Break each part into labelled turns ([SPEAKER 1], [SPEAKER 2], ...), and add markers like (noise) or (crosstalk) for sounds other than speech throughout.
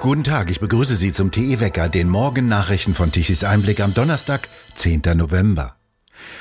[SPEAKER 1] Guten Tag, ich begrüße Sie zum TE-Wecker, den Morgennachrichten von Tichys Einblick am Donnerstag, 10. November.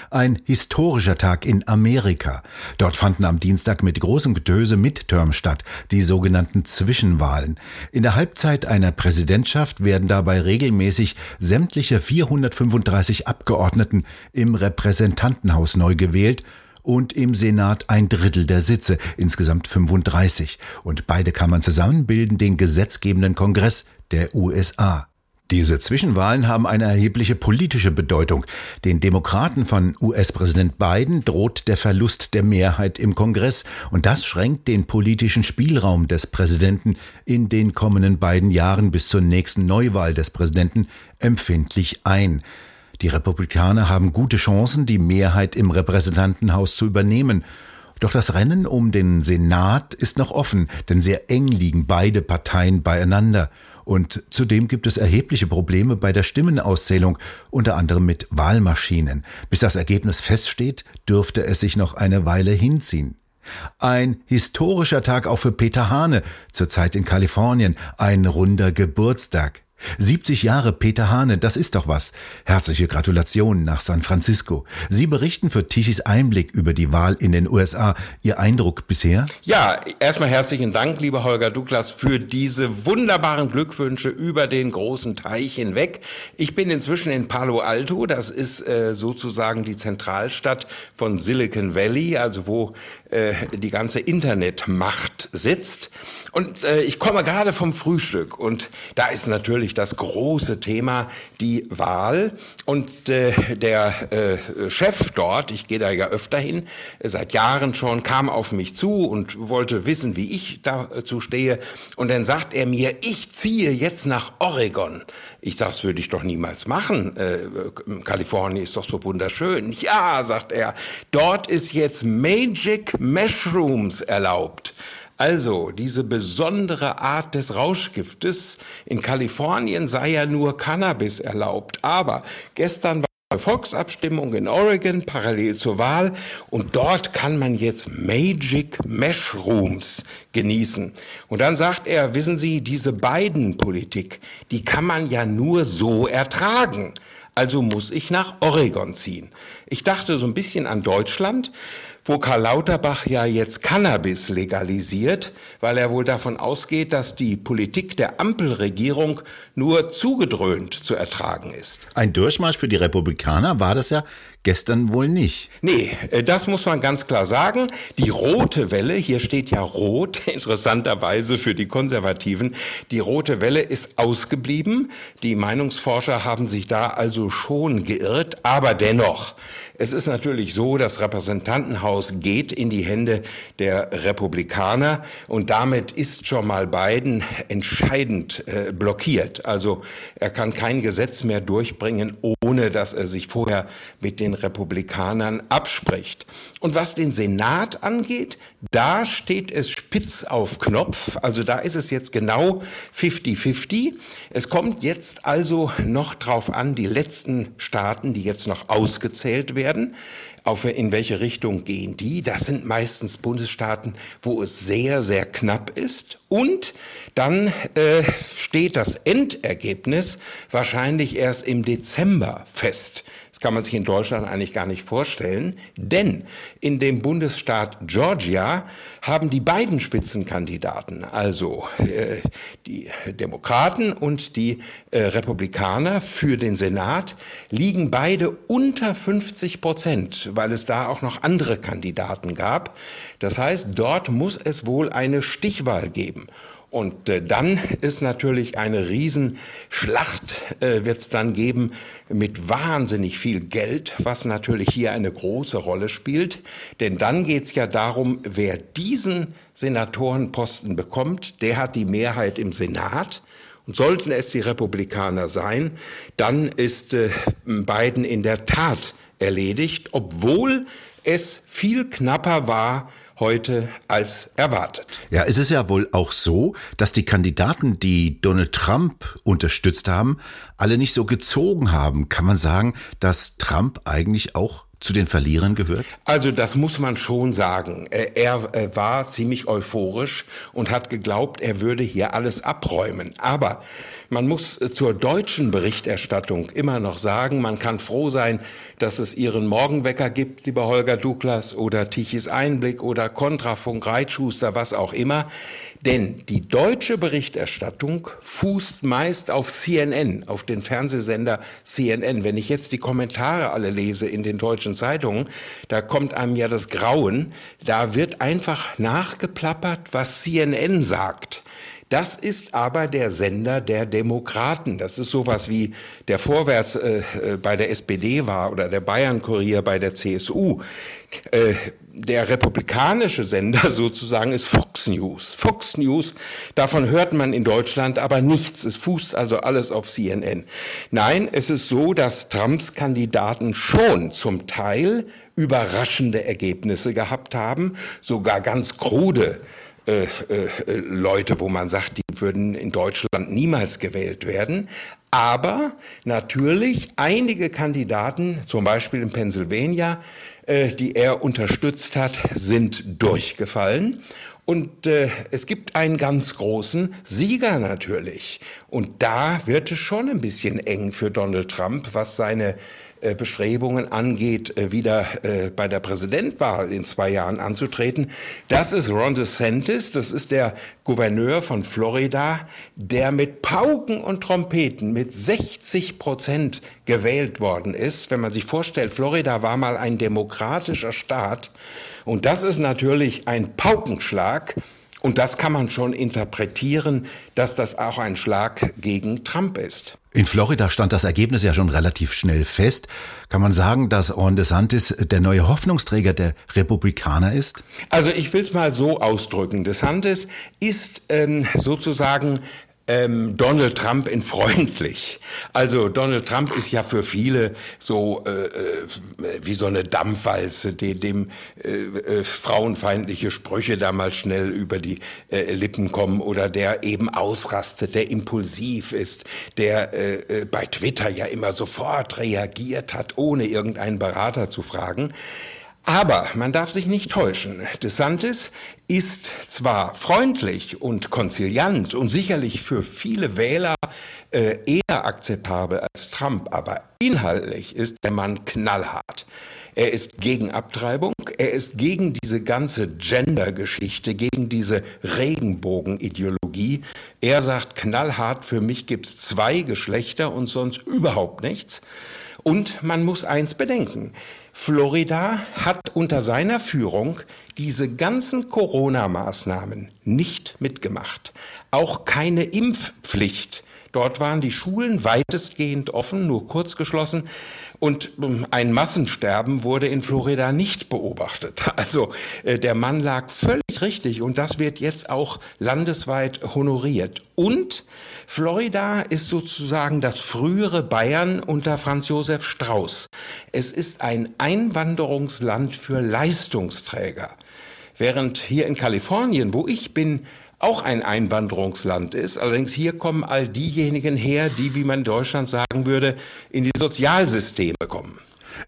[SPEAKER 1] Ein historischer Tag in Amerika. Dort fanden am Dienstag mit großem Getöse Midterm statt, die sogenannten Zwischenwahlen. In der Halbzeit einer Präsidentschaft werden dabei regelmäßig sämtliche 435 Abgeordneten im Repräsentantenhaus neu gewählt und im Senat ein Drittel der Sitze, insgesamt 35. Und beide Kammern zusammen bilden den gesetzgebenden Kongress der USA. Diese Zwischenwahlen haben eine erhebliche politische Bedeutung. Den Demokraten von US-Präsident Biden droht der Verlust der Mehrheit im Kongress und das schränkt den politischen Spielraum des Präsidenten in den kommenden beiden Jahren bis zur nächsten Neuwahl des Präsidenten empfindlich ein. Die Republikaner haben gute Chancen, die Mehrheit im Repräsentantenhaus zu übernehmen. Doch das Rennen um den Senat ist noch offen, denn sehr eng liegen beide Parteien beieinander. Und zudem gibt es erhebliche Probleme bei der Stimmenauszählung, unter anderem mit Wahlmaschinen. Bis das Ergebnis feststeht, dürfte es sich noch eine Weile hinziehen. Ein historischer Tag auch für Peter Hane, zurzeit in Kalifornien, ein runder Geburtstag. 70 Jahre Peter Hane, das ist doch was. Herzliche Gratulation nach San Francisco. Sie berichten für Tichys Einblick über die Wahl in den USA. Ihr Eindruck bisher?
[SPEAKER 2] Ja, erstmal herzlichen Dank, lieber Holger Douglas, für diese wunderbaren Glückwünsche über den großen Teich hinweg. Ich bin inzwischen in Palo Alto, das ist äh, sozusagen die Zentralstadt von Silicon Valley, also wo äh, die ganze Internetmacht sitzt. Und äh, ich komme gerade vom Frühstück und da ist natürlich das große Thema die Wahl. Und äh, der äh, Chef dort, ich gehe da ja öfter hin, seit Jahren schon, kam auf mich zu und wollte wissen, wie ich dazu stehe. Und dann sagt er mir, ich ziehe jetzt nach Oregon. Ich sage, das würde ich doch niemals machen. Äh, Kalifornien ist doch so wunderschön. Ja, sagt er, dort ist jetzt Magic Mushrooms erlaubt. Also, diese besondere Art des Rauschgiftes. In Kalifornien sei ja nur Cannabis erlaubt. Aber gestern war eine Volksabstimmung in Oregon parallel zur Wahl und dort kann man jetzt Magic Mushrooms genießen. Und dann sagt er, wissen Sie, diese beiden Politik, die kann man ja nur so ertragen. Also muss ich nach Oregon ziehen. Ich dachte so ein bisschen an Deutschland wo Karl Lauterbach ja jetzt Cannabis legalisiert, weil er wohl davon ausgeht, dass die Politik der Ampelregierung nur zugedröhnt zu ertragen ist.
[SPEAKER 1] Ein Durchmarsch für die Republikaner war das ja gestern wohl nicht.
[SPEAKER 2] Nee, äh, das muss man ganz klar sagen. Die rote Welle, hier steht ja rot, (laughs) interessanterweise für die Konservativen, die rote Welle ist ausgeblieben. Die Meinungsforscher haben sich da also schon geirrt, aber dennoch, es ist natürlich so, das Repräsentantenhaus geht in die Hände der Republikaner und damit ist schon mal Biden entscheidend äh, blockiert. Also er kann kein Gesetz mehr durchbringen, ohne dass er sich vorher mit den Republikanern abspricht. Und was den Senat angeht, da steht es spitz auf Knopf. Also da ist es jetzt genau 50-50. Es kommt jetzt also noch drauf an, die letzten Staaten, die jetzt noch ausgezählt werden, auf in welche Richtung gehen die. Das sind meistens Bundesstaaten, wo es sehr, sehr knapp ist. Und dann äh, steht das Endergebnis wahrscheinlich erst im Dezember fest. Das kann man sich in Deutschland eigentlich gar nicht vorstellen, denn in dem Bundesstaat Georgia haben die beiden Spitzenkandidaten, also äh, die Demokraten und die äh, Republikaner für den Senat, liegen beide unter 50 Prozent, weil es da auch noch andere Kandidaten gab. Das heißt, dort muss es wohl eine Stichwahl geben. Und äh, dann ist natürlich eine Riesenschlacht, äh, wird es dann geben mit wahnsinnig viel Geld, was natürlich hier eine große Rolle spielt. Denn dann geht es ja darum, wer diesen Senatorenposten bekommt, der hat die Mehrheit im Senat. Und sollten es die Republikaner sein, dann ist äh, Biden in der Tat erledigt, obwohl es viel knapper war heute als erwartet.
[SPEAKER 1] Ja, es ist ja wohl auch so, dass die Kandidaten, die Donald Trump unterstützt haben, alle nicht so gezogen haben. Kann man sagen, dass Trump eigentlich auch zu den Verlierern gehört?
[SPEAKER 2] Also das muss man schon sagen. Er, war ziemlich euphorisch und hat geglaubt, er würde hier alles abräumen. Aber man muss zur deutschen Berichterstattung immer noch sagen, man kann froh sein, dass es ihren Morgenwecker gibt, lieber Holger Douglas, oder Tichys Einblick oder Kontrafunk, Reitschuster, was auch immer. Denn die deutsche Berichterstattung fußt meist auf CNN, auf den Fernsehsender CNN. Wenn ich jetzt die Kommentare alle lese in den deutschen Zeitungen, da kommt einem ja das Grauen. Da wird einfach nachgeplappert, was CNN sagt. Das ist aber der Sender der Demokraten. Das ist sowas wie der Vorwärts äh, äh bei der SPD war oder der Bayern-Kurier bei der CSU. Äh, der republikanische Sender (laughs) sozusagen ist Fox News. Fox News, davon hört man in Deutschland aber nichts. Es fußt also alles auf CNN. Nein, es ist so, dass Trumps Kandidaten schon zum Teil überraschende Ergebnisse gehabt haben, sogar ganz krude äh, äh, Leute, wo man sagt, die würden in Deutschland niemals gewählt werden. Aber natürlich einige Kandidaten, zum Beispiel in Pennsylvania, äh, die er unterstützt hat, sind durchgefallen. Und äh, es gibt einen ganz großen Sieger natürlich. Und da wird es schon ein bisschen eng für Donald Trump, was seine Bestrebungen angeht, äh, wieder äh, bei der Präsidentwahl in zwei Jahren anzutreten. Das ist Ron DeSantis, das ist der Gouverneur von Florida, der mit Pauken und Trompeten mit 60 Prozent gewählt worden ist. Wenn man sich vorstellt, Florida war mal ein demokratischer Staat und das ist natürlich ein Paukenschlag. Und das kann man schon interpretieren, dass das auch ein Schlag gegen Trump ist.
[SPEAKER 1] In Florida stand das Ergebnis ja schon relativ schnell fest. Kann man sagen, dass Ron DeSantis der neue Hoffnungsträger der Republikaner ist?
[SPEAKER 2] Also ich will es mal so ausdrücken. DeSantis ist ähm, sozusagen ähm, Donald Trump in freundlich. Also Donald Trump ist ja für viele so äh, äh, wie so eine Dampfwalze, die dem äh, äh, frauenfeindliche Sprüche da mal schnell über die äh, Lippen kommen oder der eben ausrastet, der impulsiv ist, der äh, bei Twitter ja immer sofort reagiert hat, ohne irgendeinen Berater zu fragen. Aber man darf sich nicht täuschen. DeSantis ist zwar freundlich und konziliant und sicherlich für viele Wähler äh, eher akzeptabel als Trump, aber inhaltlich ist der Mann knallhart. Er ist gegen Abtreibung, er ist gegen diese ganze Gender-Geschichte, gegen diese Regenbogen-Ideologie. Er sagt knallhart, für mich gibt's zwei Geschlechter und sonst überhaupt nichts. Und man muss eins bedenken. Florida hat unter seiner Führung diese ganzen Corona-Maßnahmen nicht mitgemacht. Auch keine Impfpflicht. Dort waren die Schulen weitestgehend offen, nur kurz geschlossen. Und ähm, ein Massensterben wurde in Florida nicht beobachtet. (laughs) Also äh, der Mann lag völlig richtig und das wird jetzt auch landesweit honoriert. Und Florida ist sozusagen das frühere Bayern unter Franz Josef Strauß. Es ist ein Einwanderungsland für Leistungsträger. Während hier in Kalifornien, wo ich bin, auch ein Einwanderungsland ist. Allerdings hier kommen all diejenigen her, die, wie man in Deutschland sagen würde, in die Sozialsysteme kommen.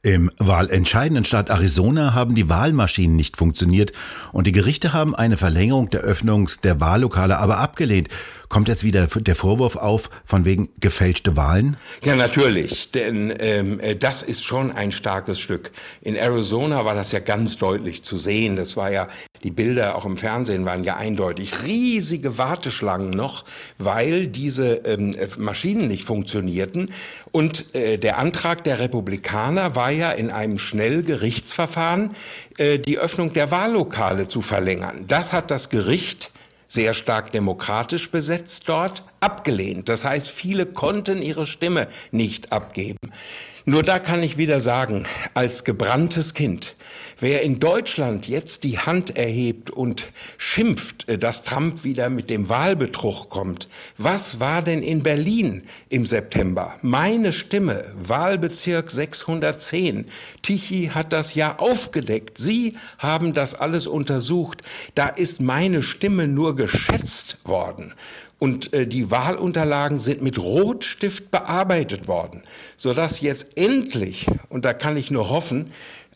[SPEAKER 1] Im wahlentscheidenden Staat Arizona haben die Wahlmaschinen nicht funktioniert und die Gerichte haben eine Verlängerung der Öffnung der Wahllokale aber abgelehnt. Kommt jetzt wieder der Vorwurf auf von wegen gefälschte Wahlen?
[SPEAKER 2] Ja, natürlich, denn ähm, äh, das ist schon ein starkes Stück. In Arizona war das ja ganz deutlich zu sehen. Das war ja, die Bilder auch im Fernsehen waren ja eindeutig. Riesige Warteschlangen noch, weil diese ähm, äh, Maschinen nicht funktionierten. Und äh, der Antrag der Republikaner war ja in einem Schnellgerichtsverfahren äh, die Öffnung der Wahllokale zu verlängern. Das hat das Gericht sehr stark demokratisch besetzt dort, abgelehnt. Das heißt, viele konnten ihre Stimme nicht abgeben. Nur da kann ich wieder sagen, als gebranntes Kind, Wer in Deutschland jetzt die Hand erhebt und schimpft, äh, dass Trump wieder mit dem Wahlbetrug kommt, was war denn in Berlin im September? Meine Stimme, Wahlbezirk 610. Tichy hat das ja aufgedeckt. Sie haben das alles untersucht. Da ist meine Stimme nur geschätzt worden und äh, die Wahlunterlagen sind mit Rotstift bearbeitet worden, sodass jetzt endlich, und da kann ich nur hoffen,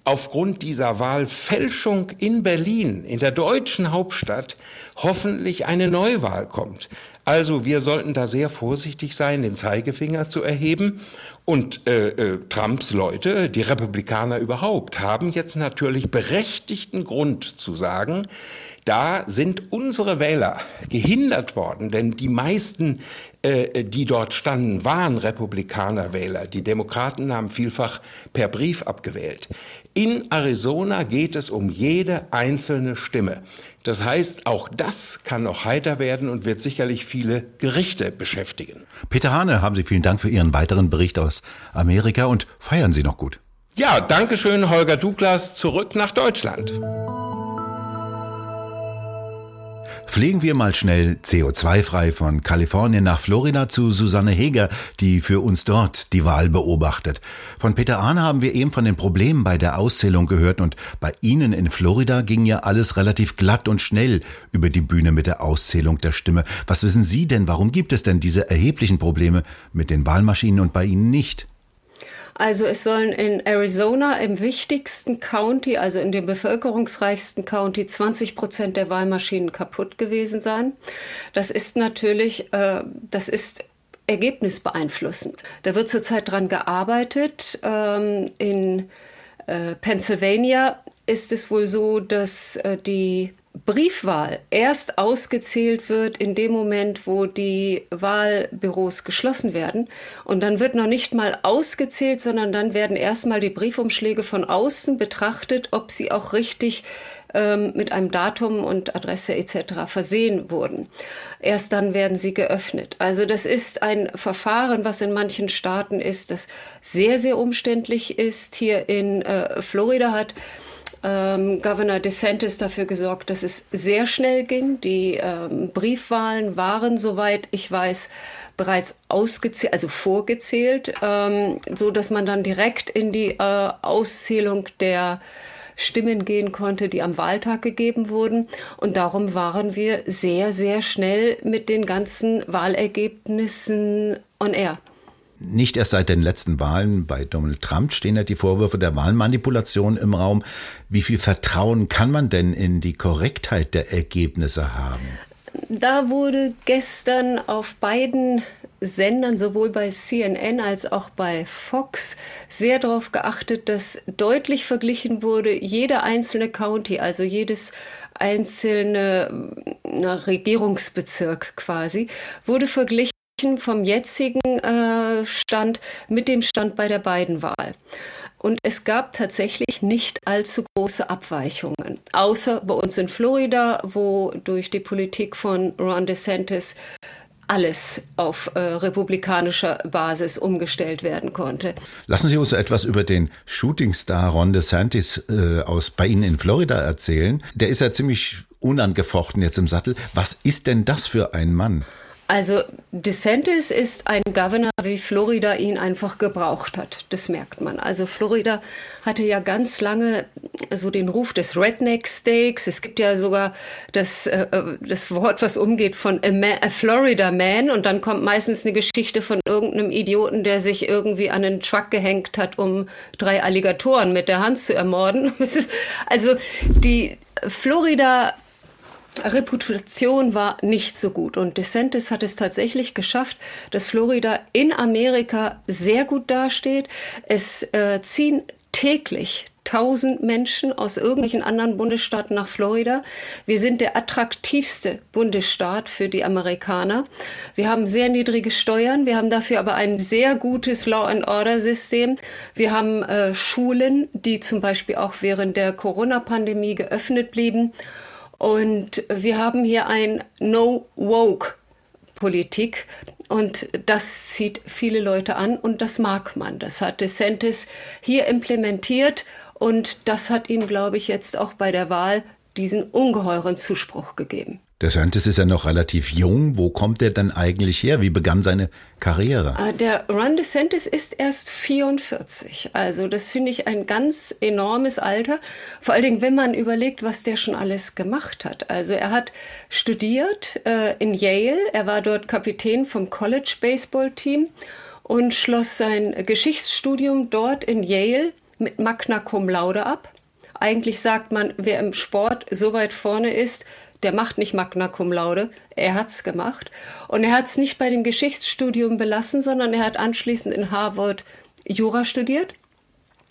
[SPEAKER 2] aufgrund dieser Wahlfälschung in Berlin, in der deutschen Hauptstadt, hoffentlich eine Neuwahl kommt. Also wir sollten da sehr vorsichtig sein, den Zeigefinger zu erheben. Und äh, äh, Trumps Leute, die Republikaner überhaupt, haben jetzt natürlich berechtigten Grund zu sagen, da sind unsere Wähler gehindert worden, denn die meisten die dort standen, waren Republikanerwähler. Die Demokraten haben vielfach per Brief abgewählt. In Arizona geht es um jede einzelne Stimme. Das heißt, auch das kann noch heiter werden und wird sicherlich viele Gerichte beschäftigen.
[SPEAKER 1] Peter Hane, haben Sie vielen Dank für Ihren weiteren Bericht aus Amerika und feiern Sie noch gut.
[SPEAKER 2] Ja, danke schön, Holger Douglas, zurück nach Deutschland.
[SPEAKER 1] Fliegen wir mal schnell CO2-frei von Kalifornien nach Florida zu Susanne Heger, die für uns dort die Wahl beobachtet. Von Peter Ahne haben wir eben von den Problemen bei der Auszählung gehört und bei Ihnen in Florida ging ja alles relativ glatt und schnell über die Bühne mit der Auszählung der Stimme. Was wissen Sie denn, warum gibt es denn diese erheblichen Probleme mit den Wahlmaschinen und bei Ihnen nicht?
[SPEAKER 3] Also es sollen in Arizona im wichtigsten County, also in dem bevölkerungsreichsten County, 20 Prozent der Wahlmaschinen kaputt gewesen sein. Das ist natürlich, äh, das ist ergebnisbeeinflussend. Da wird zurzeit dran gearbeitet. Ähm, in äh, Pennsylvania ist es wohl so, dass äh, die Briefwahl erst ausgezählt wird in dem Moment, wo die Wahlbüros geschlossen werden. Und dann wird noch nicht mal ausgezählt, sondern dann werden erstmal die Briefumschläge von außen betrachtet, ob sie auch richtig ähm, mit einem Datum und Adresse etc. versehen wurden. Erst dann werden sie geöffnet. Also das ist ein Verfahren, was in manchen Staaten ist, das sehr, sehr umständlich ist. Hier in äh, Florida hat ähm, Governor DeSantis dafür gesorgt, dass es sehr schnell ging. Die ähm, Briefwahlen waren, soweit ich weiß, bereits ausgezählt, also vorgezählt, ähm, so dass man dann direkt in die äh, Auszählung der Stimmen gehen konnte, die am Wahltag gegeben wurden. Und darum waren wir sehr, sehr schnell mit den ganzen Wahlergebnissen on air.
[SPEAKER 1] Nicht erst seit den letzten Wahlen bei Donald Trump stehen ja die Vorwürfe der Wahlmanipulation im Raum. Wie viel Vertrauen kann man denn in die Korrektheit der Ergebnisse haben?
[SPEAKER 3] Da wurde gestern auf beiden Sendern, sowohl bei CNN als auch bei Fox, sehr darauf geachtet, dass deutlich verglichen wurde, jeder einzelne County, also jedes einzelne na, Regierungsbezirk quasi, wurde verglichen vom jetzigen äh, Stand mit dem Stand bei der beiden Wahl. Und es gab tatsächlich nicht allzu große Abweichungen, außer bei uns in Florida, wo durch die Politik von Ron DeSantis alles auf äh, republikanischer Basis umgestellt werden konnte.
[SPEAKER 1] Lassen Sie uns etwas über den Shootingstar Ron DeSantis äh, aus bei Ihnen in Florida erzählen. Der ist ja ziemlich unangefochten jetzt im Sattel. Was ist denn das für ein Mann?
[SPEAKER 3] Also DeSantis ist ein Governor, wie Florida ihn einfach gebraucht hat. Das merkt man. Also Florida hatte ja ganz lange so den Ruf des Redneck Steaks. Es gibt ja sogar das, äh, äh, das Wort, was umgeht von a, man, a, Florida Man. Und dann kommt meistens eine Geschichte von irgendeinem Idioten, der sich irgendwie an einen Truck gehängt hat, um drei Alligatoren mit der Hand zu ermorden. (laughs) also die Florida Reputation war nicht so gut. Und DeSantis hat es tatsächlich geschafft, dass Florida in Amerika sehr gut dasteht. Es äh, ziehen täglich 1000 Menschen aus irgendwelchen anderen Bundesstaaten nach Florida. Wir sind der attraktivste Bundesstaat für die Amerikaner. Wir haben sehr niedrige Steuern, wir haben dafür aber ein sehr gutes Law-and-Order-System. Wir haben äh, Schulen, die zum Beispiel auch während der Corona-Pandemie geöffnet blieben. Und wir haben hier ein No-Woke-Politik. Und das zieht viele Leute an und das mag man. Das hat DeSantis hier implementiert und das hat ihm, glaube ich, jetzt auch bei der Wahl diesen ungeheuren Zuspruch gegeben.
[SPEAKER 1] Der Santis ist ja noch relativ jung. Wo kommt er denn eigentlich her? Wie begann seine Karriere?
[SPEAKER 3] Ah, der Ron DeSantis ist erst 44. Also das finde ich ein ganz enormes Alter. Vor allen Dingen, wenn man überlegt, was der schon alles gemacht hat. Also er hat studiert äh, in Yale. Er war dort Kapitän vom College Baseball Team und schloss sein Geschichtsstudium dort in Yale mit Magna Cum Laude ab. Eigentlich sagt man, wer im Sport so weit vorne ist, der macht nicht Magna Cum Laude, er hat's gemacht. Und er hat es nicht bei dem Geschichtsstudium belassen, sondern er hat anschließend in Harvard Jura studiert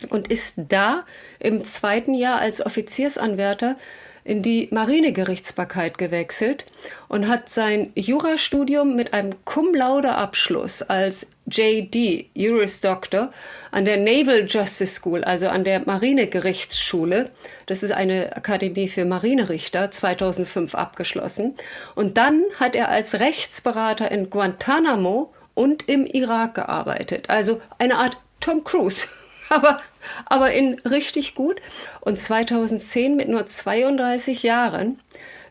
[SPEAKER 3] und ist da im zweiten Jahr als Offiziersanwärter in die Marinegerichtsbarkeit gewechselt und hat sein Jurastudium mit einem Cum laude Abschluss als JD, Juris Doctor, an der Naval Justice School, also an der Marinegerichtsschule, das ist eine Akademie für Marinerichter, 2005 abgeschlossen. Und dann hat er als Rechtsberater in Guantanamo und im Irak gearbeitet. Also eine Art Tom Cruise (laughs) aber, aber in richtig gut. Und 2010 mit nur 32 Jahren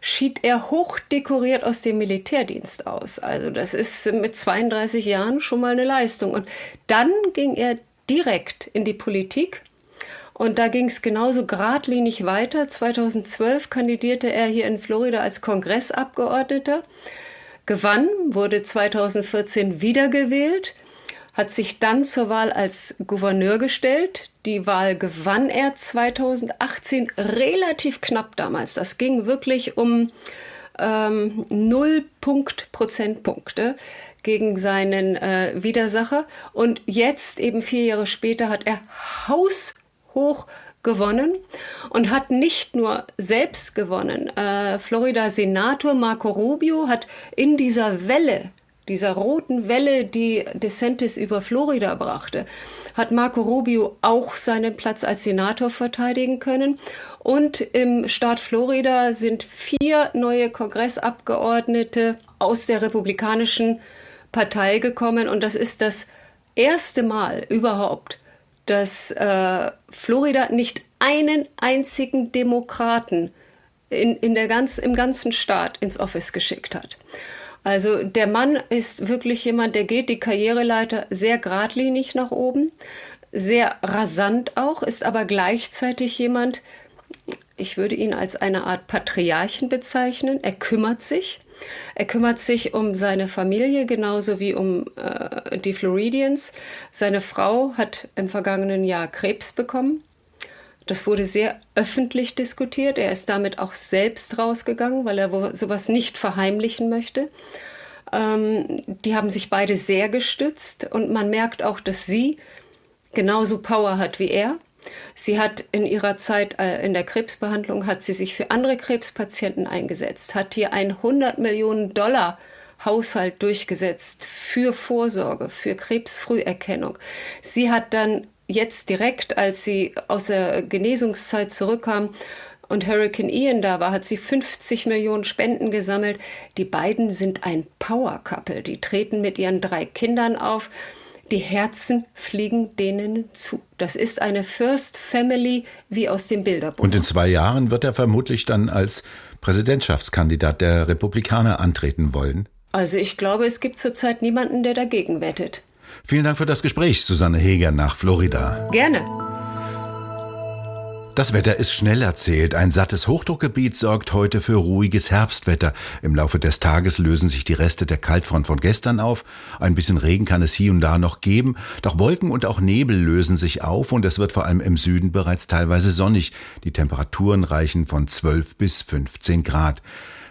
[SPEAKER 3] schied er hochdekoriert aus dem Militärdienst aus. Also das ist mit 32 Jahren schon mal eine Leistung. Und dann ging er direkt in die Politik. Und da ging es genauso geradlinig weiter. 2012 kandidierte er hier in Florida als Kongressabgeordneter, gewann, wurde 2014 wiedergewählt hat sich dann zur Wahl als Gouverneur gestellt. Die Wahl gewann er 2018 relativ knapp damals. Das ging wirklich um ähm, 0 Punkt Prozentpunkte gegen seinen äh, Widersacher. Und jetzt, eben vier Jahre später, hat er haushoch gewonnen und hat nicht nur selbst gewonnen. Äh, Florida Senator Marco Rubio hat in dieser Welle dieser roten Welle, die DeSantis über Florida brachte, hat Marco Rubio auch seinen Platz als Senator verteidigen können. Und im Staat Florida sind vier neue Kongressabgeordnete aus der Republikanischen Partei gekommen. Und das ist das erste Mal überhaupt, dass äh, Florida nicht einen einzigen Demokraten in, in der ganz, im ganzen Staat ins Office geschickt hat. Also der Mann ist wirklich jemand, der geht die Karriereleiter sehr geradlinig nach oben, sehr rasant auch, ist aber gleichzeitig jemand, ich würde ihn als eine Art Patriarchen bezeichnen. Er kümmert sich. Er kümmert sich um seine Familie genauso wie um äh, die Floridians. Seine Frau hat im vergangenen Jahr Krebs bekommen. Das wurde sehr öffentlich diskutiert. Er ist damit auch selbst rausgegangen, weil er sowas nicht verheimlichen möchte. Ähm, die haben sich beide sehr gestützt und man merkt auch, dass sie genauso Power hat wie er. Sie hat in ihrer Zeit äh, in der Krebsbehandlung hat sie sich für andere Krebspatienten eingesetzt, hat hier ein 100 Millionen Dollar Haushalt durchgesetzt für Vorsorge, für Krebsfrüherkennung. Sie hat dann jetzt direkt, als sie aus der Genesungszeit zurückkam und Hurricane Ian da war, hat sie 50 Millionen Spenden gesammelt. Die beiden sind ein Power Couple. Die treten mit ihren drei Kindern auf. Die Herzen fliegen denen zu. Das ist eine First Family wie aus dem Bilderbuch.
[SPEAKER 1] Und in zwei Jahren wird er vermutlich dann als Präsidentschaftskandidat der Republikaner antreten wollen.
[SPEAKER 3] Also ich glaube, es gibt zurzeit niemanden, der dagegen wettet.
[SPEAKER 1] Vielen Dank für das Gespräch, Susanne Heger nach Florida.
[SPEAKER 3] Gerne.
[SPEAKER 1] Das Wetter ist schnell erzählt. Ein sattes Hochdruckgebiet sorgt heute für ruhiges Herbstwetter. Im Laufe des Tages lösen sich die Reste der Kaltfront von gestern auf. Ein bisschen Regen kann es hier und da noch geben. Doch Wolken und auch Nebel lösen sich auf und es wird vor allem im Süden bereits teilweise sonnig. Die Temperaturen reichen von 12 bis 15 Grad.